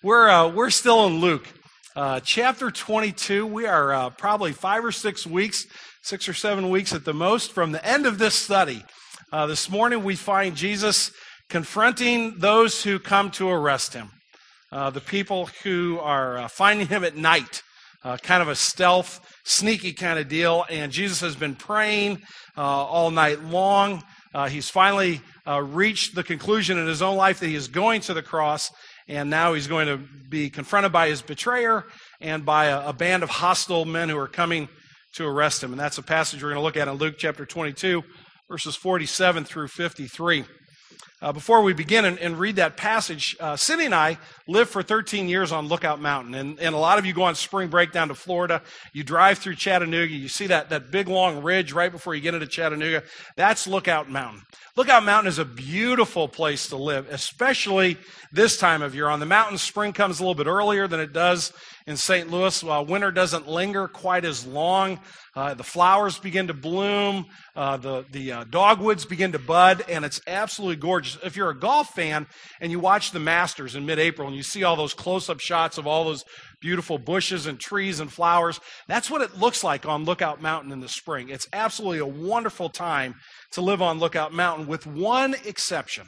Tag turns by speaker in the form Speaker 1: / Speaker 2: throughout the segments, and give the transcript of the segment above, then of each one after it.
Speaker 1: We're, uh, we're still in Luke, uh, chapter 22. We are uh, probably five or six weeks, six or seven weeks at the most, from the end of this study. Uh, this morning, we find Jesus confronting those who come to arrest him, uh, the people who are uh, finding him at night. kind of a stealth, sneaky kind of deal. And Jesus has been praying all night long. he's finally reached the conclusion in his own life that he is going to the cross and now he's going to be confronted by his betrayer and by a, a, band of hostile men who are coming to arrest him. And that's a passage we're going to look at in Luke chapter 22, verses 47 through 53. Uh, before we begin and, and read that passage, uh, Cindy and I lived for 13 years on Lookout Mountain. And, and a lot of you go on spring break down to Florida. You drive through Chattanooga. You see that, that big long ridge right before you get into Chattanooga. That's Lookout Mountain. Lookout Mountain is a beautiful place to live, especially this time of year. On the mountain, spring comes a little bit earlier than it does in St. Louis. While winter doesn't linger quite as long, uh, the flowers begin to bloom, uh, the, the uh, dogwoods begin to bud, and it's absolutely gorgeous. If you're a golf fan and you watch the Masters in mid April and you see all those close up shots of all those beautiful bushes and trees and flowers, that's what it looks like on Lookout Mountain in the spring. It's absolutely a wonderful time to live on Lookout Mountain, with one exception.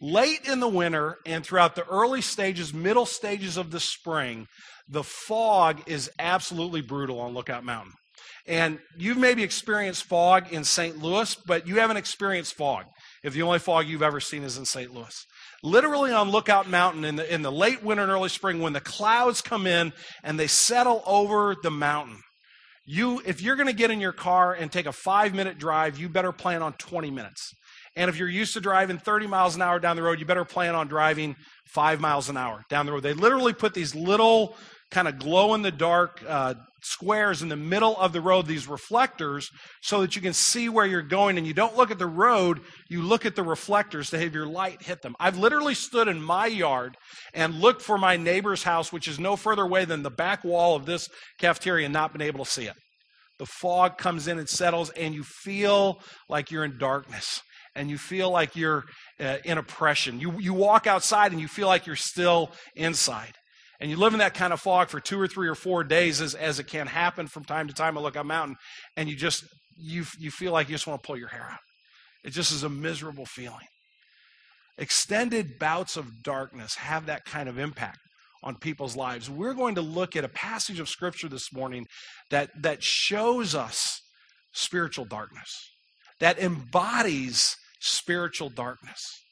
Speaker 1: Late in the winter and throughout the early stages, middle stages of the spring, the fog is absolutely brutal on Lookout Mountain. And you've maybe experienced fog in St. Louis, but you haven't experienced fog if the only fog you've ever seen is in St. Louis. Literally on Lookout Mountain in the, in the late winter and early spring, when the clouds come in and they settle over the mountain, you, if you're going to get in your car and take a five minute drive, you better plan on 20 minutes. And if you're used to driving 30 miles an hour down the road, you better plan on driving five miles an hour down the road. They literally put these little kind of glow in the dark uh, squares in the middle of the road, these reflectors, so that you can see where you're going. And you don't look at the road, you look at the reflectors to have your light hit them. I've literally stood in my yard and looked for my neighbor's house, which is no further away than the back wall of this cafeteria, and not been able to see it. The fog comes in and settles, and you feel like you're in darkness and you feel like you're uh, in oppression. You, you walk outside and you feel like you're still inside and you live in that kind of fog for two or three or four days as, as it can happen from time to time I look at Lookout Mountain, and you just you you feel like you just want to pull your hair out. It just is a miserable feeling. Extended bouts of darkness have that kind of impact on people's lives. We're going to look at a passage of scripture this morning that that shows us spiritual darkness, that embodies spiritual darkness.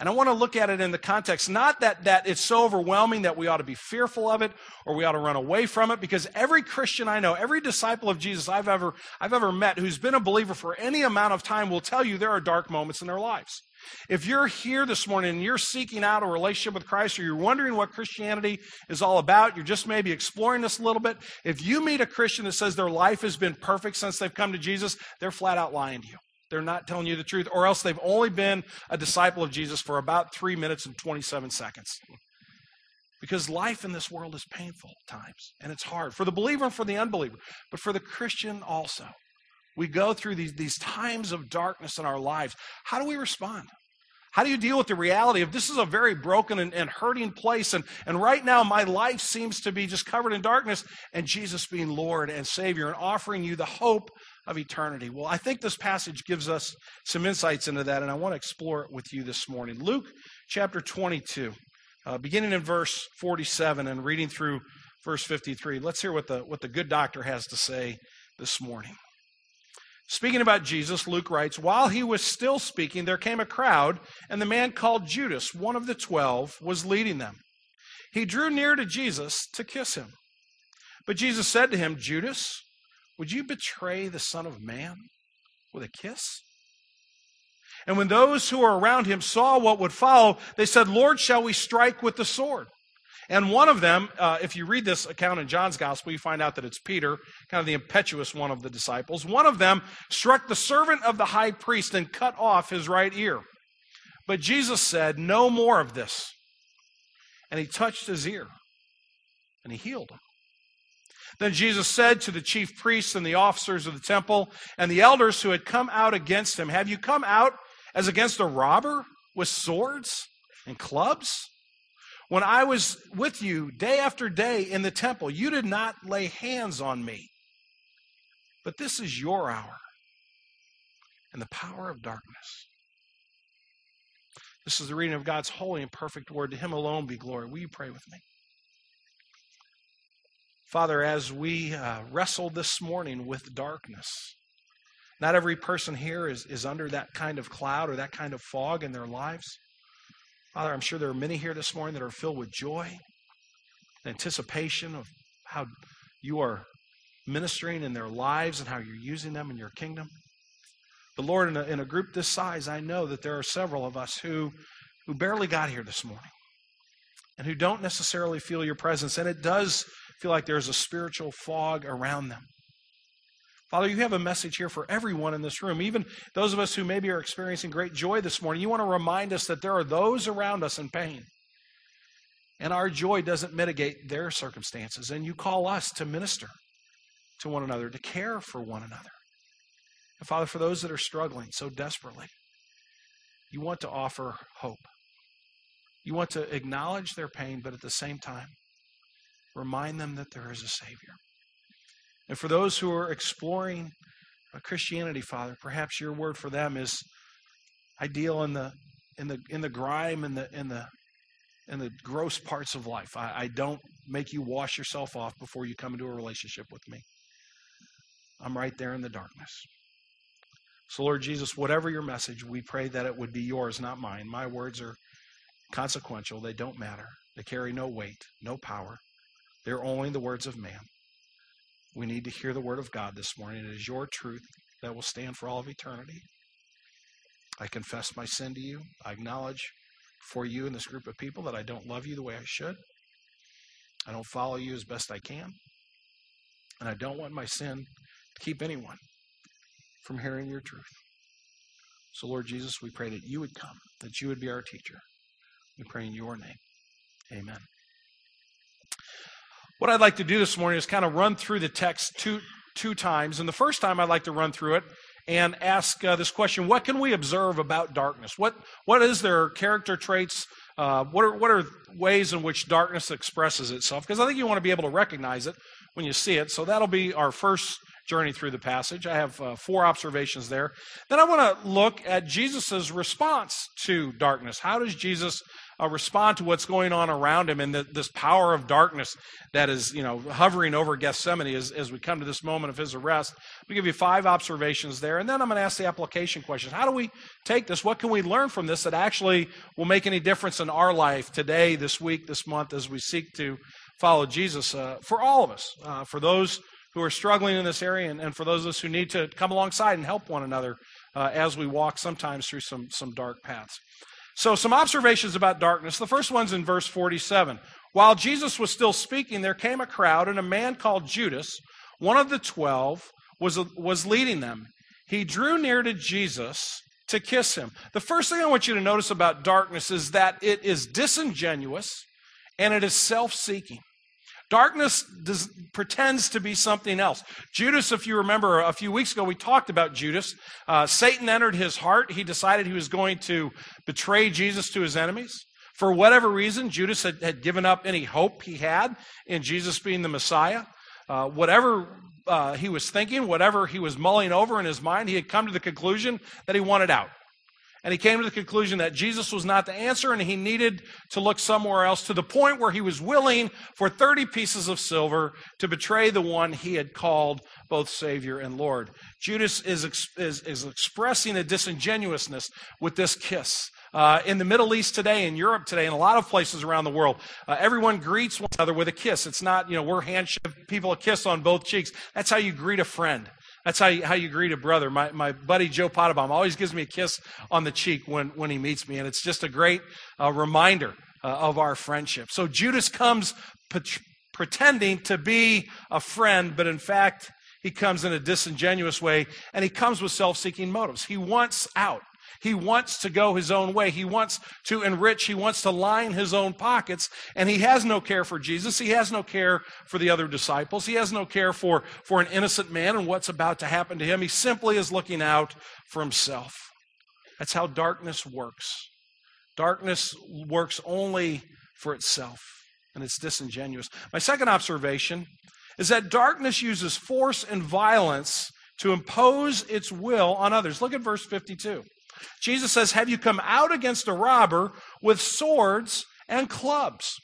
Speaker 1: And I want to look at it in the context, not that, that it's so overwhelming that we ought to be fearful of it or we ought to run away from it, because every Christian I know, every disciple of Jesus I've ever, I've ever met who's been a believer for any amount of time will tell you there are dark moments in their lives. If you're here this morning and you're seeking out a relationship with Christ or you're wondering what Christianity is all about, you're just maybe exploring this a little bit, if you meet a Christian that says their life has been perfect since they've come to Jesus, they're flat out lying to you they're not telling you the truth, or else they've only been a disciple of Jesus for about three minutes and 27 seconds. Because life in this world is painful at times, and it's hard for the believer and for the unbeliever, but for the Christian also. We go through these, these times of darkness in our lives. How do we respond? How do you deal with the reality of this is a very broken and, and, hurting place, and, and right now my life seems to be just covered in darkness, and Jesus being Lord and Savior and offering you the hope of eternity? Well, I think this passage gives us some insights into that, and I want to explore it with you this morning. Luke chapter 22, uh, beginning in verse 47 and reading through verse 53. Let's hear what the, what the good doctor has to say this morning. Speaking about Jesus, Luke writes, While he was still speaking, there came a crowd, and the man called Judas, one of the twelve, was leading them. He drew near to Jesus to kiss him. But Jesus said to him, Judas, would you betray the Son of Man with a kiss? And when those who were around him saw what would follow, they said, Lord, shall we strike with the sword? And one of them, uh, if you read this account in John's gospel, you find out that it's Peter, kind of the impetuous one of the disciples. One of them struck the servant of the high priest and cut off his right ear. But Jesus said, No more of this. And he touched his ear and he healed him. Then Jesus said to the chief priests and the officers of the temple and the elders who had come out against him, Have you come out as against a robber with swords and clubs? When I was with you day after day in the temple, you did not lay hands on me. But this is your hour and the power of darkness. This is the reading of God's holy and perfect word. To him alone be glory. Will you pray with me? Father, as we uh, wrestle this morning with darkness, not every person here is, is under that kind of cloud or that kind of fog in their lives. Father, I'm sure there are many here this morning that are filled with joy, anticipation of how you are ministering in their lives and how you're using them in your kingdom. But Lord, in a, in a group this size, I know that there are several of us who, who barely got here this morning and who don't necessarily feel your presence. And it does feel like there's a spiritual fog around them. Father, you have a message here for everyone in this room, even those of us who maybe are experiencing great joy this morning. You want to remind us that there are those around us in pain. And our joy doesn't mitigate their circumstances. And you call us to minister to one another, to care for one another. And Father, for those that are struggling so desperately, you want to offer hope. You want to acknowledge their pain, but at the same time, remind them that there is a Savior. And for those who are exploring Christianity, Father, perhaps your word for them is ideal in the in the in the grime and the in the in the gross parts of life. I, I don't make you wash yourself off before you come into a relationship with me. I'm right there in the darkness. So, Lord Jesus, whatever your message, we pray that it would be yours, not mine. My words are consequential, they don't matter. They carry no weight, no power. They're only the words of man. We need to hear the word of God this morning. It is your truth that will stand for all of eternity. I confess my sin to you. I acknowledge for you and this group of people that I don't love you the way I should. I don't follow you as best I can. And I don't want my sin to keep anyone from hearing your truth. So, Lord Jesus, we pray that you would come, that you would be our teacher. We pray in your name. Amen. What I'd like to do this morning is kind of run through the text two, two times. And the first time I'd like to run through it and ask uh, this question What can we observe about darkness? What, what is their character traits? Uh, what, are, what are ways in which darkness expresses itself? Because I think you want to be able to recognize it when you see it. So that'll be our first journey through the passage. I have uh, four observations there. Then I want to look at Jesus' response to darkness. How does Jesus uh, respond to what's going on around him and the, this power of darkness that is, you know, hovering over Gethsemane as, as we come to this moment of his arrest. We give you five observations there, and then I'm going to ask the application questions. How do we take this? What can we learn from this that actually will make any difference in our life today, this week, this month, as we seek to follow Jesus uh, for all of us, uh, for those who are struggling in this area, and, and, for those of us who need to come alongside and help one another uh, as we walk sometimes through some, some dark paths. So, some observations about darkness. The first one's in verse 47. While Jesus was still speaking, there came a crowd, and a man called Judas, one of the twelve, was, was leading them. He drew near to Jesus to kiss him. The first thing I want you to notice about darkness is that it is disingenuous and it is self seeking. Darkness does, pretends to be something else. Judas, if you remember a few weeks ago, we talked about Judas. Uh, Satan entered his heart. He decided he was going to betray Jesus to his enemies. For whatever reason, Judas had, had given up any hope he had in Jesus being the Messiah. Uh, whatever uh, he was thinking, whatever he was mulling over in his mind, he had come to the conclusion that he wanted out. And he came to the conclusion that Jesus was not the answer and he needed to look somewhere else to the point where he was willing for 30 pieces of silver to betray the one he had called both Savior and Lord. Judas is, is, is expressing a disingenuousness with this kiss. Uh, in the Middle East today, in Europe today, in a lot of places around the world, uh, everyone greets one another with a kiss. It's not, you know, we're handshake people a kiss on both cheeks. That's how you greet a friend. That's how you, how you greet a brother. My, my buddy Joe Pottebaum always gives me a kiss on the cheek when, when he meets me, and it's just a great uh, reminder uh, of our friendship. So Judas comes pretending to be a friend, but in fact, he comes in a disingenuous way, and he comes with self seeking motives. He wants out. He wants to go his own way. He wants to enrich. He wants to line his own pockets. And he has no care for Jesus. He has no care for the other disciples. He has no care for, for an innocent man and what's about to happen to him. He simply is looking out for himself. That's how darkness works. Darkness works only for itself, and it's disingenuous. My second observation is that darkness uses force and violence to impose its will on others. Look at verse 52. Jesus says, Have you come out against a robber with swords and clubs?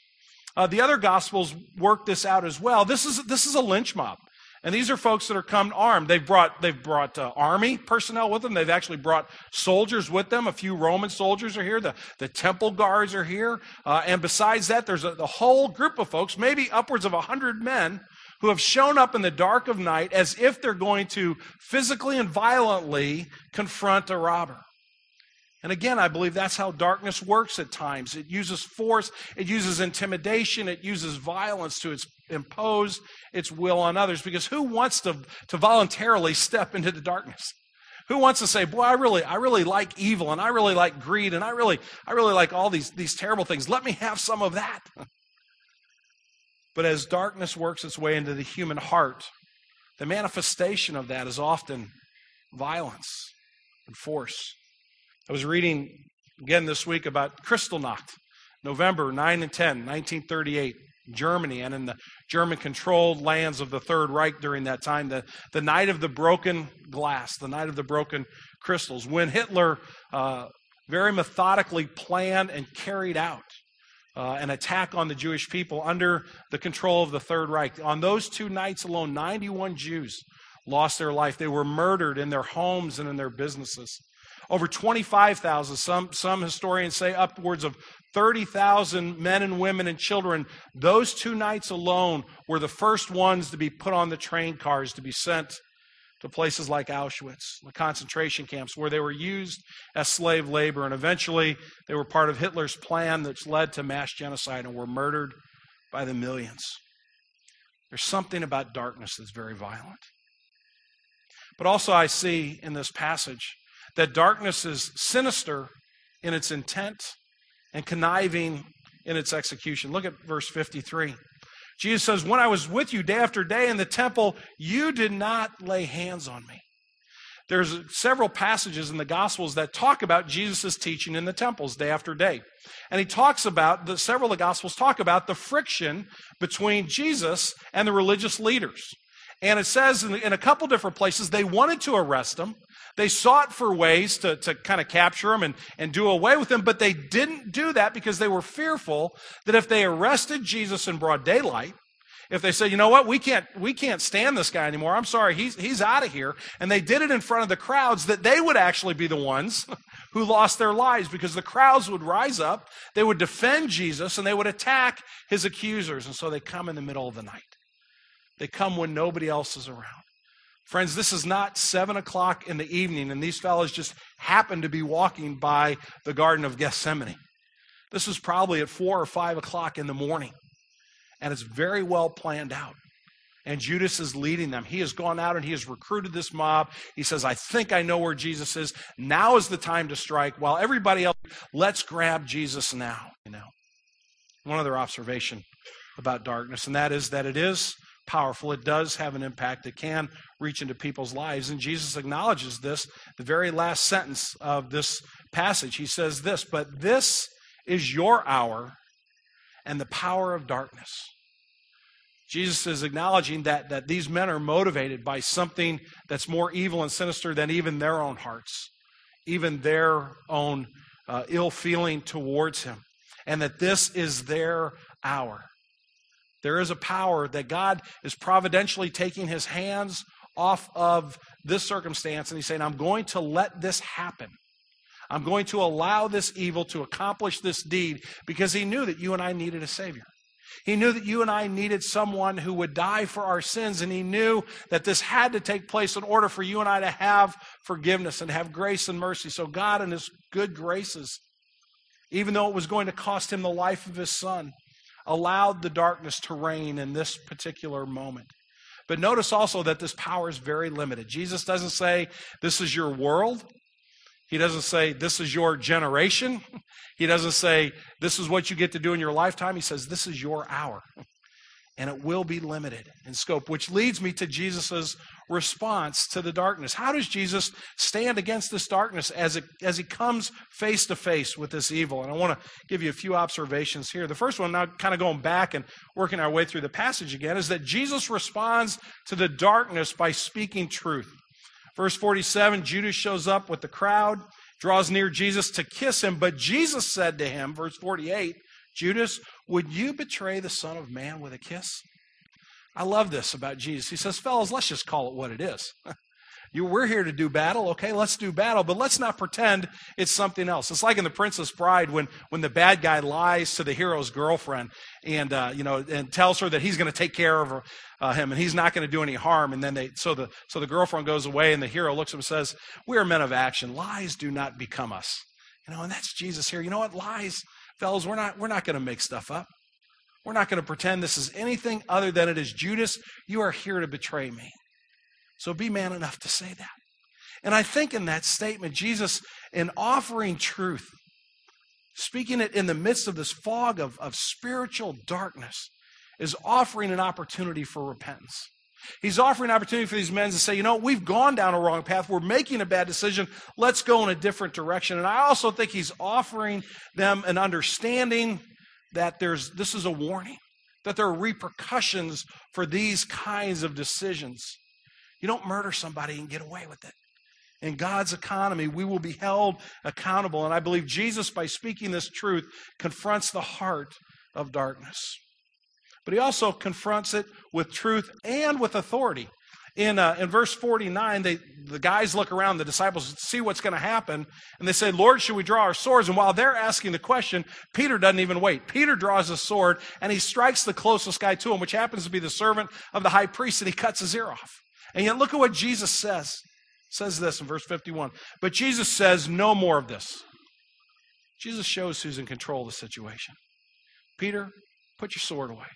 Speaker 1: Uh, the other gospels work this out as well. This is, this is a lynch mob. And these are folks that are come armed. They've brought, they've brought uh, army personnel with them. They've actually brought soldiers with them. A few Roman soldiers are here. The, the temple guards are here. Uh, and besides that, there's a the whole group of folks, maybe upwards of 100 men, who have shown up in the dark of night as if they're going to physically and violently confront a robber. And again, I believe that's how darkness works at times. It uses force, it uses intimidation, it uses violence to its, impose its will on others. Because who wants to, to voluntarily step into the darkness? Who wants to say, boy, I really, I really like evil and I really like greed and I really, I really like all these, these terrible things. Let me have some of that. But as darkness works its way into the human heart, the manifestation of that is often violence and force. I was reading again this week about Kristallnacht, November 9 and 10, 1938, Germany, and in the German controlled lands of the Third Reich during that time, the, the night of the broken glass, the night of the broken crystals, when Hitler uh, very methodically planned and carried out uh, an attack on the Jewish people under the control of the Third Reich. On those two nights alone, 91 Jews lost their life. They were murdered in their homes and in their businesses. Over 25,000, some, some historians say upwards of 30,000 men and women and children. Those two nights alone were the first ones to be put on the train cars to be sent to places like Auschwitz, the concentration camps, where they were used as slave labor. And eventually, they were part of Hitler's plan that's led to mass genocide and were murdered by the millions. There's something about darkness that's very violent. But also, I see in this passage that darkness is sinister in its intent and conniving in its execution. Look at verse 53. Jesus says, When I was with you day after day in the temple, you did not lay hands on me. There's several passages in the Gospels that talk about Jesus' teaching in the temples day after day. And he talks about, the, several of the Gospels talk about the friction between Jesus and the religious leaders. And it says in, in a couple different places they wanted to arrest him. They sought for ways to, to kind of capture him and, and do away with him, but they didn't do that because they were fearful that if they arrested Jesus in broad daylight, if they said, you know what, we can't, we can't stand this guy anymore. I'm sorry, he's, he's out of here. And they did it in front of the crowds that they would actually be the ones who lost their lives because the crowds would rise up, they would defend Jesus, and they would attack his accusers. And so they come in the middle of the night. They come when nobody else is around. Friends, this is not seven o'clock in the evening, and these fellows just happened to be walking by the Garden of Gethsemane. This was probably at four or five o'clock in the morning, and it's very well planned out. And Judas is leading them. He has gone out and he has recruited this mob. He says, I think I know where Jesus is. Now is the time to strike. While everybody else, let's grab Jesus now. You know, one other observation about darkness, and that is that it is powerful. It does have an impact. It can reach into people's lives. And Jesus acknowledges this, the very last sentence of this passage. He says this, but this is your hour and the power of darkness. Jesus is acknowledging that, that these men are motivated by something that's more evil and sinister than even their own hearts, even their own uh, ill feeling towards him, and that this is their hour. There is a power that God is providentially taking his hands off of this circumstance and he's saying, I'm going to let this happen. I'm going to allow this evil to accomplish this deed because he knew that you and I needed a Savior. He knew that you and I needed someone who would die for our sins, and he knew that this had to take place in order for you and I to have forgiveness and have grace and mercy. So, God, in his good graces, even though it was going to cost him the life of his son, allowed the darkness to reign in this particular moment. But notice also that this power is very limited. Jesus doesn't say, This is your world. He doesn't say, This is your generation. He doesn't say, This is what you get to do in your lifetime. He says, This is your hour. and it will be limited in scope, which leads me to Jesus' response to the darkness. How does Jesus stand against this darkness as, it, as he comes face to face with this evil? And I want to give you a few observations here. The first one, now kind of going back and working our way through the passage again, is that Jesus responds to the darkness by speaking truth. Verse 47 Judas shows up with the crowd, draws near Jesus to kiss him, but Jesus said to him, verse 48, Judas, would you betray the Son of Man with a kiss? I love this about Jesus. He says, fellas, let's just call it what it is. you, we're here to do battle, okay? Let's do battle, but let's not pretend it's something else. It's like in The Princess Bride when, when the bad guy lies to the hero's girlfriend and, uh, you know, and tells her that he's going to take care of her, uh, him and he's not going to do any harm. And then they, so the, so the girlfriend goes away and the hero looks at him and says, we are men of action. Lies do not become us. You know, and that's Jesus here. You know what? Lies fellas, we're not, we're not going to make stuff up. We're not going to pretend this is anything other than it is Judas. You are here to betray me. So be man enough to say that. And I think in that statement, Jesus, in offering truth, speaking it in the midst of this fog of, of spiritual darkness, is offering an opportunity for repentance. He's offering opportunity for these men to say, you know, we've gone down a wrong path. We're making a bad decision. Let's go in a different direction. And I also think he's offering them an understanding that there's this is a warning, that there are repercussions for these kinds of decisions. You don't murder somebody and get away with it. In God's economy, we will be held accountable. And I believe Jesus, by speaking this truth, confronts the heart of darkness but he also confronts it with truth and with authority. In, uh, in verse 49, they, the guys look around, the disciples see what's going to happen, and they say, Lord, should we draw our swords? And while they're asking the question, Peter doesn't even wait. Peter draws his sword, and he strikes the closest guy to him, which happens to be the servant of the high priest, and he cuts his ear off. And yet, look at what Jesus says. says this in verse 51. But Jesus says, No more of this. Jesus shows who's in control of the situation. Peter, put your sword away.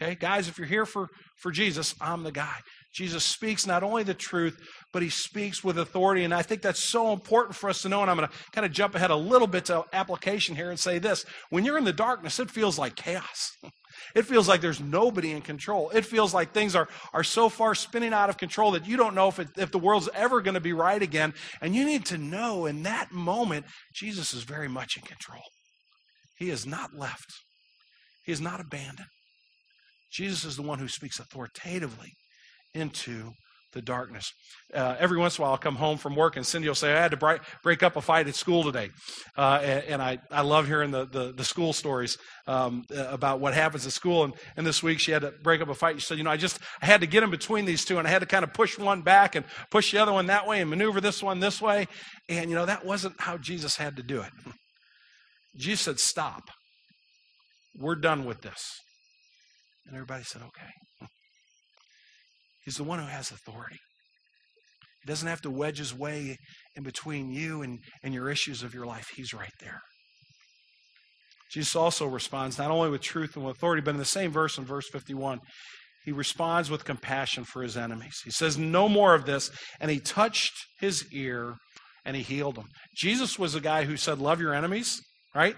Speaker 1: Okay, guys, if you're here for, for Jesus, I'm the guy. Jesus speaks not only the truth, but he speaks with authority. And I think that's so important for us to know. And I'm going to kind of jump ahead a little bit to application here and say this. When you're in the darkness, it feels like chaos. It feels like there's nobody in control. It feels like things are, are so far spinning out of control that you don't know if, it, if the world's ever going to be right again. And you need to know in that moment, Jesus is very much in control. He is not left, He is not abandoned. Jesus is the one who speaks authoritatively into the darkness. Uh, every once in a while, I'll come home from work and Cindy will say, I had to break, break up a fight at school today. Uh, and, and I, I love hearing the, the, the school stories um, about what happens at school. And, and this week she had to break up a fight. She said, You know, I just I had to get in between these two and I had to kind of push one back and push the other one that way and maneuver this one this way. And, you know, that wasn't how Jesus had to do it. Jesus said, Stop. We're done with this. And everybody said, okay. He's the one who has authority. He doesn't have to wedge his way in between you and, and your issues of your life. He's right there. Jesus also responds not only with truth and with authority, but in the same verse in verse 51, he responds with compassion for his enemies. He says, No more of this. And he touched his ear and he healed him. Jesus was a guy who said, Love your enemies, right?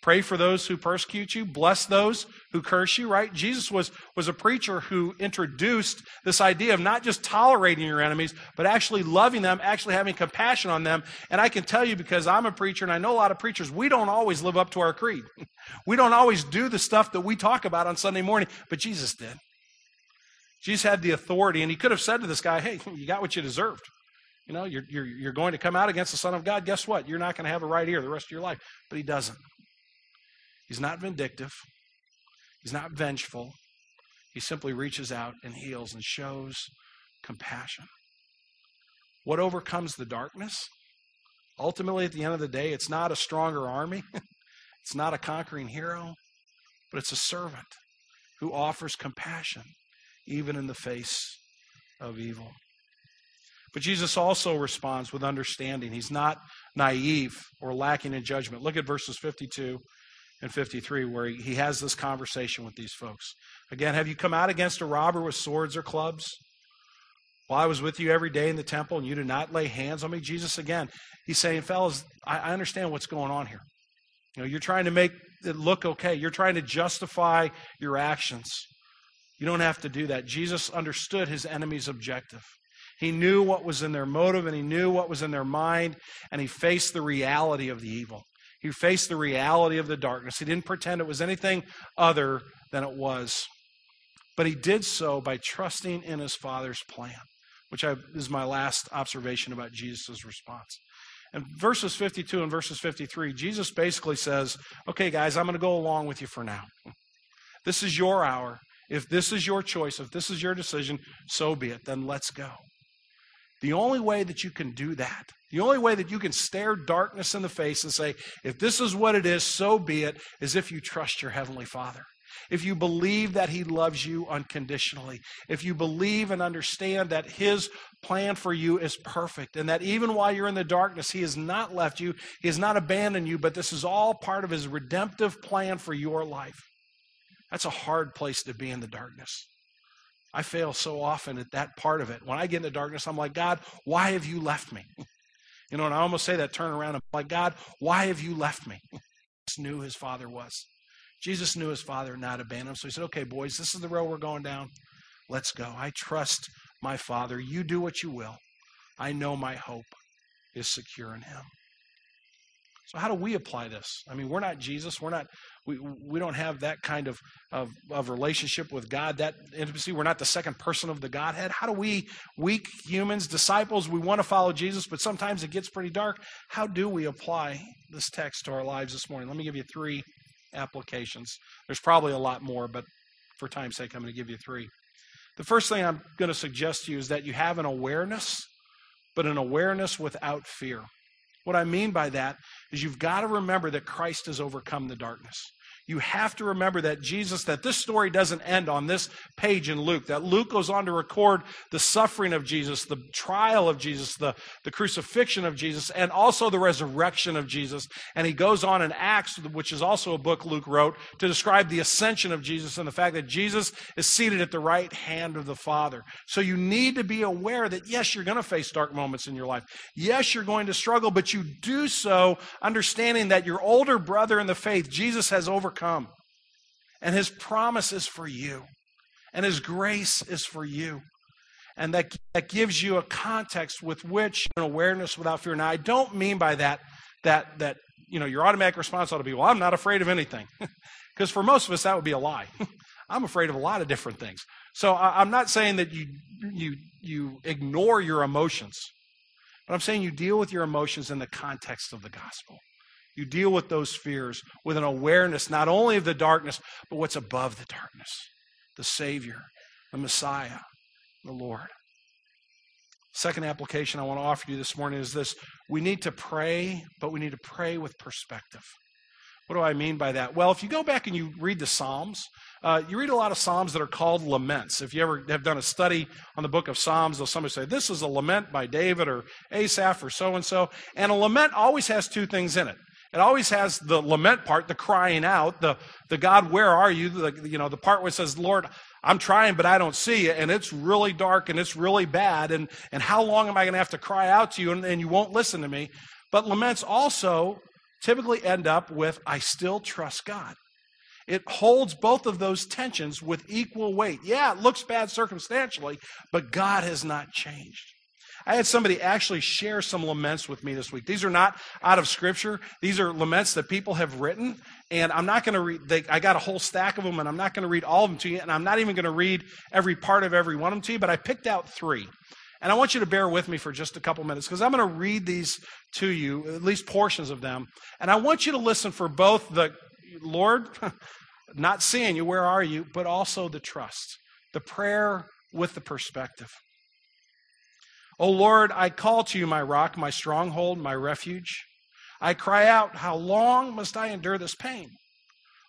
Speaker 1: Pray for those who persecute you. Bless those who curse you, right? Jesus was, was a preacher who introduced this idea of not just tolerating your enemies, but actually loving them, actually having compassion on them. And I can tell you because I'm a preacher and I know a lot of preachers, we don't always live up to our creed. We don't always do the stuff that we talk about on Sunday morning, but Jesus did. Jesus had the authority, and he could have said to this guy, Hey, you got what you deserved. You know, you're, you're, you're going to come out against the Son of God. Guess what? You're not going to have a right ear the rest of your life. But he doesn't. He's not vindictive, he's not vengeful. He simply reaches out and heals and shows compassion. What overcomes the darkness? Ultimately, at the end of the day, it's not a stronger army, it's not a conquering hero, but it's a servant who offers compassion even in the face of evil. But Jesus also responds with understanding. He's not naive or lacking in judgment. Look at verses 52 and 53 where he, has this conversation with these folks. Again, have you come out against a robber with swords or clubs? While I was with you every day in the temple and you did not lay hands on me, Jesus again, he's saying, fellas, I understand what's going on here. You know, you're trying to make it look okay. You're trying to justify your actions. You don't have to do that. Jesus understood his enemy's objective. He knew what was in their motive and he knew what was in their mind, and he faced the reality of the evil. He faced the reality of the darkness. He didn't pretend it was anything other than it was. But he did so by trusting in his Father's plan, which I, is my last observation about Jesus' response. And verses 52 and verses 53, Jesus basically says, Okay, guys, I'm going to go along with you for now. This is your hour. If this is your choice, if this is your decision, so be it. Then let's go. The only way that you can do that, the only way that you can stare darkness in the face and say, if this is what it is, so be it, is if you trust your Heavenly Father. If you believe that He loves you unconditionally, if you believe and understand that His plan for you is perfect, and that even while you're in the darkness, He has not left you, He has not abandoned you, but this is all part of His redemptive plan for your life. That's a hard place to be in the darkness. I fail so often at that part of it. When I get in the darkness, I'm like, God, why have you left me? You know, and I almost say that, turn around, I'm like, God, why have you left me? Jesus knew his father was. Jesus knew his father not abandoned him. So he said, Okay, boys, this is the road we're going down. Let's go. I trust my father. You do what you will. I know my hope is secure in him. So how do we apply this? I mean, we're not Jesus. We're not we we don't have that kind of, of of relationship with God, that intimacy. We're not the second person of the Godhead. How do we, weak humans, disciples, we want to follow Jesus, but sometimes it gets pretty dark. How do we apply this text to our lives this morning? Let me give you three applications. There's probably a lot more, but for time's sake, I'm going to give you three. The first thing I'm going to suggest to you is that you have an awareness, but an awareness without fear. What I mean by that is you've got to remember that Christ has overcome the darkness you have to remember that Jesus, that this story doesn't end on this page in Luke, that Luke goes on to record the suffering of Jesus, the trial of Jesus, the, the crucifixion of Jesus, and also the resurrection of Jesus. And he goes on in Acts, which is also a book Luke wrote, to describe the ascension of Jesus and the fact that Jesus is seated at the right hand of the Father. So you need to be aware that, yes, you're going to face dark moments in your life. Yes, you're going to struggle, but you do so understanding that your older brother in the faith, Jesus, has overcome come. And his promise is for you. And his grace is for you. And that, that gives you a context with which an awareness without fear. Now, I don't mean by that that that you know your automatic response ought to be, well, I'm not afraid of anything. Because for most of us, that would be a lie. I'm afraid of a lot of different things. So I, I'm not saying that you you you ignore your emotions, but I'm saying you deal with your emotions in the context of the gospel. You deal with those fears with an awareness not only of the darkness, but what's above the darkness the Savior, the Messiah, the Lord. Second application I want to offer you this morning is this we need to pray, but we need to pray with perspective. What do I mean by that? Well, if you go back and you read the Psalms, uh, you read a lot of Psalms that are called laments. If you ever have done a study on the book of Psalms, they'll somebody say, This is a lament by David or Asaph or so and so. And a lament always has two things in it. It always has the lament part, the crying out, the, the God, where are you? The, you know, the part where it says, Lord, I'm trying, but I don't see you, and it's really dark and it's really bad, and, and how long am I going to have to cry out to you and, and you won't listen to me? But laments also typically end up with, I still trust God. It holds both of those tensions with equal weight. Yeah, it looks bad circumstantially, but God has not changed. I had somebody actually share some laments with me this week. These are not out of scripture. These are laments that people have written. And I'm not going to read, they, I got a whole stack of them and I'm not going to read all of them to you. And I'm not even going to read every part of every one of them to you, but I picked out three. And I want you to bear with me for just a couple minutes because I'm going to read these to you, at least portions of them. And I want you to listen for both the Lord, not seeing you, where are you, but also the trust, the prayer with the perspective. O Lord, I call to you, my rock, my stronghold, my refuge. I cry out, How long must I endure this pain?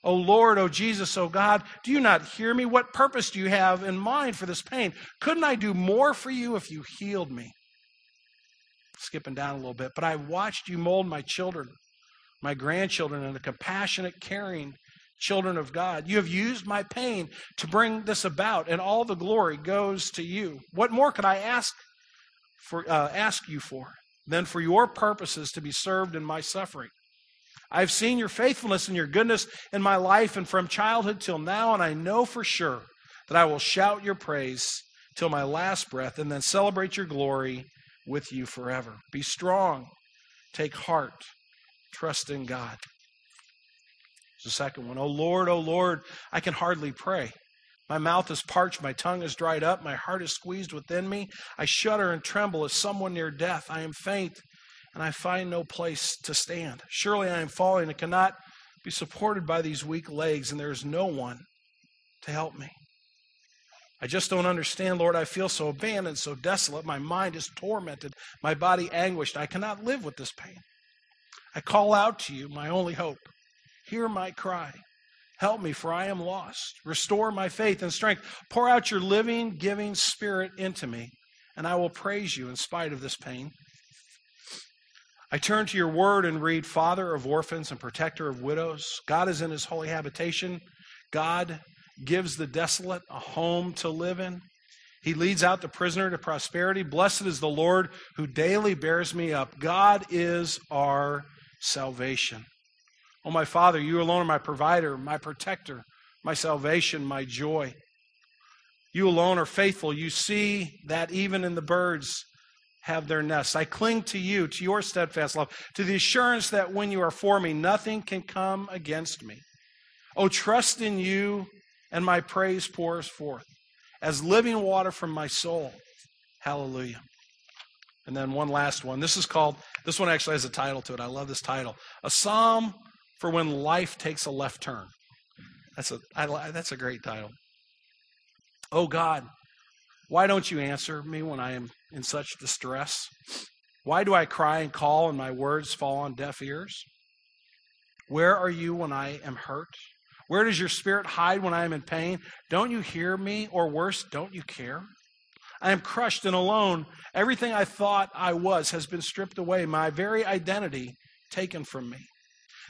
Speaker 1: O Lord, O Jesus, O God, do you not hear me? What purpose do you have in mind for this pain? Couldn't I do more for you if you healed me? Skipping down a little bit, but I watched you mold my children, my grandchildren, and the compassionate, caring children of God. You have used my pain to bring this about, and all the glory goes to you. What more could I ask for, uh, ask you for than for your purposes to be served in my suffering. I've seen your faithfulness and your goodness in my life and from childhood till now, and I know for sure that I will shout your praise till my last breath and then celebrate your glory with you forever. Be strong, take heart, trust in God. The second one, O Lord, O Lord, I can hardly pray. My mouth is parched, my tongue is dried up, my heart is squeezed within me. I shudder and tremble as someone near death. I am faint, and I find no place to stand. Surely I am falling and cannot be supported by these weak legs, and there is no one to help me. I just don't understand, Lord. I feel so abandoned, so desolate. My mind is tormented, my body anguished. I cannot live with this pain. I call out to you, my only hope. Hear my cry. Help me, for I am lost. Restore my faith and strength. Pour out your living, giving spirit into me, and I will praise you in spite of this pain. I turn to your word and read, Father of orphans and protector of widows. God is in his holy habitation. God gives the desolate a home to live in. He leads out the prisoner to prosperity. Blessed is the Lord who daily bears me up. God is our salvation. Oh, my Father, you alone are my provider, my protector, my salvation, my joy. You alone are faithful. You see that even in the birds have their nests. I cling to you, to your steadfast love, to the assurance that when you are for me, nothing can come against me. Oh, trust in you, and my praise pours forth as living water from my soul. Hallelujah. And then one last one. This is called, this one actually has a title to it. I love this title A Psalm for When Life Takes a Left Turn. That's a, I, that's a great title. Oh God, why don't you answer me when I am in such distress? Why do I cry and call and my words fall on deaf ears? Where are you when I am hurt? Where does your spirit hide when I am in pain? Don't you hear me? Or worse, don't you care? I am crushed and alone. Everything I thought I was has been stripped away, my very identity taken from me.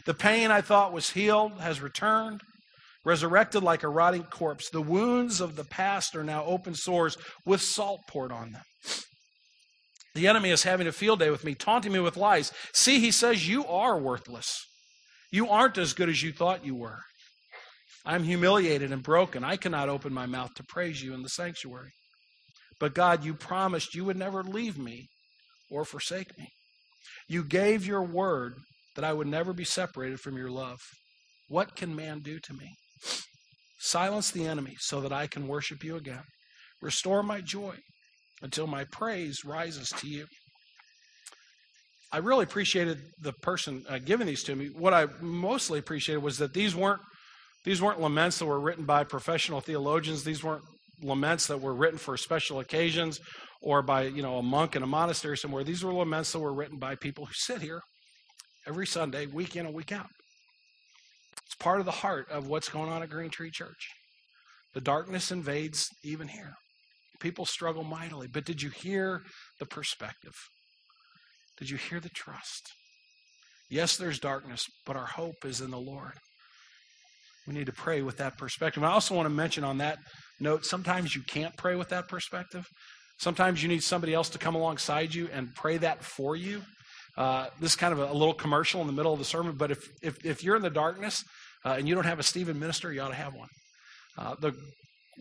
Speaker 1: The pain I thought was healed has returned, resurrected like a rotting corpse. The wounds of the past are now open sores with salt poured on them. The enemy is having a field day with me, taunting me with lies. See, he says, You are worthless. You aren't as good as you thought you were. I'm humiliated and broken. I cannot open my mouth to praise you in the sanctuary. But God, you promised you would never leave me or forsake me. You gave your word that I would never be separated from your love. What can man do to me? Silence the enemy so that I can worship you again. Restore my joy until my praise rises to you. I really appreciated the person uh, giving these to me. What I mostly appreciated was that these weren't these weren't laments that were written by professional theologians. These weren't laments that were written for special occasions or by you know a monk in a monastery somewhere. These were laments that were written by people who sit here every Sunday, week in and week out. It's part of the heart of what's going on at Green Tree Church. The darkness invades even here. People struggle mightily. But did you hear the perspective? Did you hear the trust? Yes, there's darkness, but our hope is in the Lord. We need to pray with that perspective. I also want to mention on that note sometimes you can't pray with that perspective. Sometimes you need somebody else to come alongside you and pray that for you. Uh, this is kind of a, a, little commercial in the middle of the sermon, but if, if, if you're in the darkness uh, and you don't have a Stephen minister, you ought to have one. Uh, the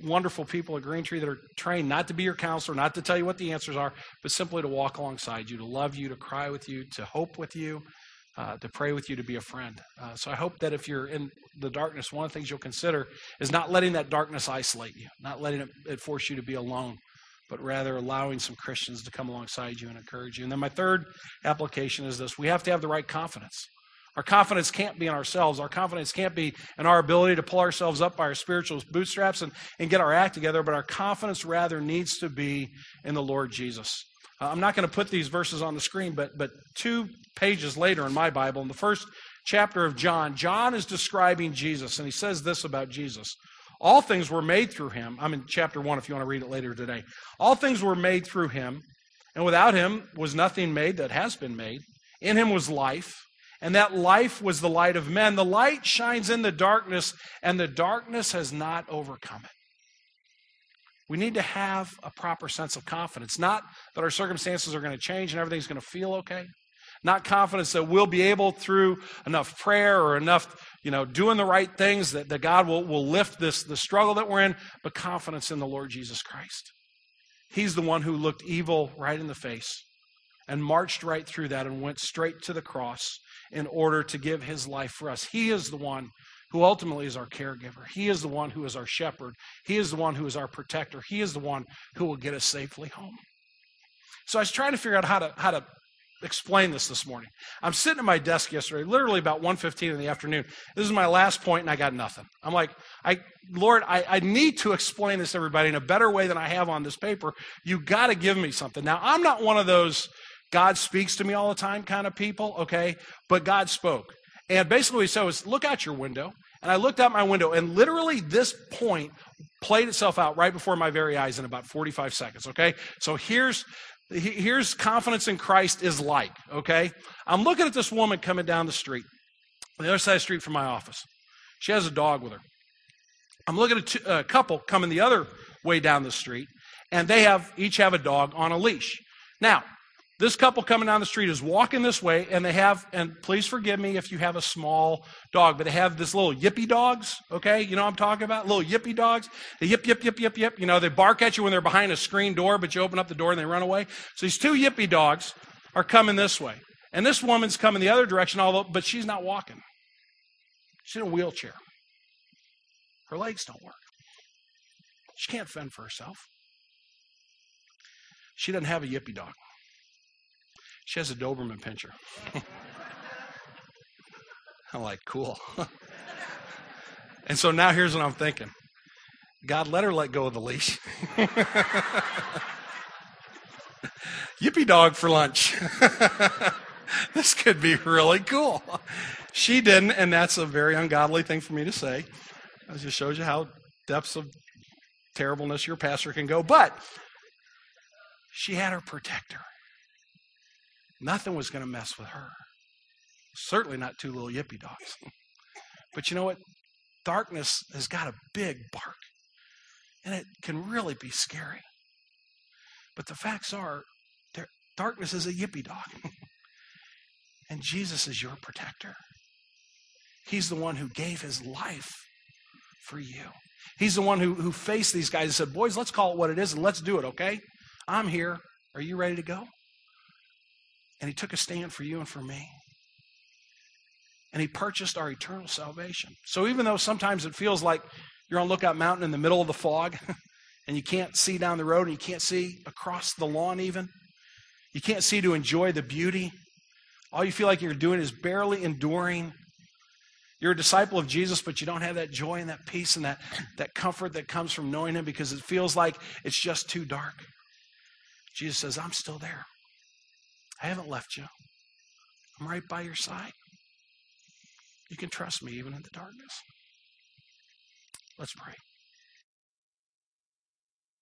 Speaker 1: wonderful people at Green Tree that are trained not to be your counselor, not to tell you what the answers are, but simply to walk alongside you, to love you, to cry with you, to hope with you, uh, to pray with you, to be a friend. Uh, so I hope that if you're in the darkness, one of the things you'll consider is not letting that darkness isolate you, not letting it, it force you to be alone, but rather allowing some Christians to come alongside you and encourage you. And then my third application is this we have to have the right confidence. Our confidence can't be in ourselves. Our confidence can't be in our ability to pull ourselves up by our spiritual bootstraps and, and get our act together, but our confidence rather needs to be in the Lord Jesus. Uh, I'm not going to put these verses on the screen, but, but two pages later in my Bible, in the first chapter of John, John is describing Jesus, and he says this about Jesus all things were made through him. I'm in chapter 1 if you want to read it later today. All things were made through him, and without him was nothing made that has been made. In him was life, and that life was the light of men. The light shines in the darkness, and the darkness has not overcome it. We need to have a proper sense of confidence. Not that our circumstances are going to change and everything's going to feel okay. Not confidence that we'll be able through enough prayer or enough, you know, doing the right things that, that God will, will lift this the struggle that we're in, but confidence in the Lord Jesus Christ. He's the one who looked evil right in the face and marched right through that and went straight to the cross in order to give his life for us. He is the one who ultimately is our caregiver. He is the one who is our shepherd. He is the one who is our protector. He is the one who will get us safely home. So I was trying to figure out how to how to explain this this morning. I'm sitting at my desk yesterday, literally about 1.15 in the afternoon. This is my last point, and I got nothing. I'm like, I, Lord, I, I need to explain this to everybody in a better way than I have on this paper. You got to give me something. Now, I'm not one of those God speaks to me all the time kind of people, okay? But God spoke. And basically what he said was, look out your window. And I looked out my window, and literally this point played itself out right before my very eyes in about 45 seconds, okay? So here's here's confidence in Christ is like, okay? I'm looking at this woman coming down the street, the other side of the street from my office. She has a dog with her. I'm looking at a couple coming the other way down the street, and they have each have a dog on a leash. Now, this couple coming down the street is walking this way, and they have, and please forgive me if you have a small dog, but they have this little yippy dogs, okay? You know what I'm talking about? Little yippy dogs. They yip, yip, yip, yip, yip. You know, they bark at you when they're behind a screen door, but you open up the door and they run away. So these two yippy dogs are coming this way. And this woman's coming the other direction, although, but she's not walking. She's in a wheelchair. Her legs don't work. She can't fend for herself. She doesn't have a yippy dog. She has a Doberman pinscher. I'm like, cool. and so now here's what I'm thinking God, let her let go of the leash. Yippee dog for lunch. this could be really cool. She didn't, and that's a very ungodly thing for me to say. It just shows you how depths of terribleness your pastor can go. But she had her protector. Nothing was going to mess with her. Certainly not two little yippy dogs. but you know what? Darkness has got a big bark, and it can really be scary. But the facts are, darkness is a yippy dog. and Jesus is your protector. He's the one who gave his life for you. He's the one who, who faced these guys and said, Boys, let's call it what it is and let's do it, okay? I'm here. Are you ready to go? And he took a stand for you and for me. And he purchased our eternal salvation. So even though sometimes it feels like you're on Lookout Mountain in the middle of the fog and you can't see down the road and you can't see across the lawn even, you can't see to enjoy the beauty. All you feel like you're doing is barely enduring. You're a disciple of Jesus, but you don't have that joy and that peace and that, that comfort that comes from knowing Him because it feels like it's just too dark. Jesus says, I'm still there. I haven't left you. I'm right by your side. You can trust me even in the darkness. Let's pray.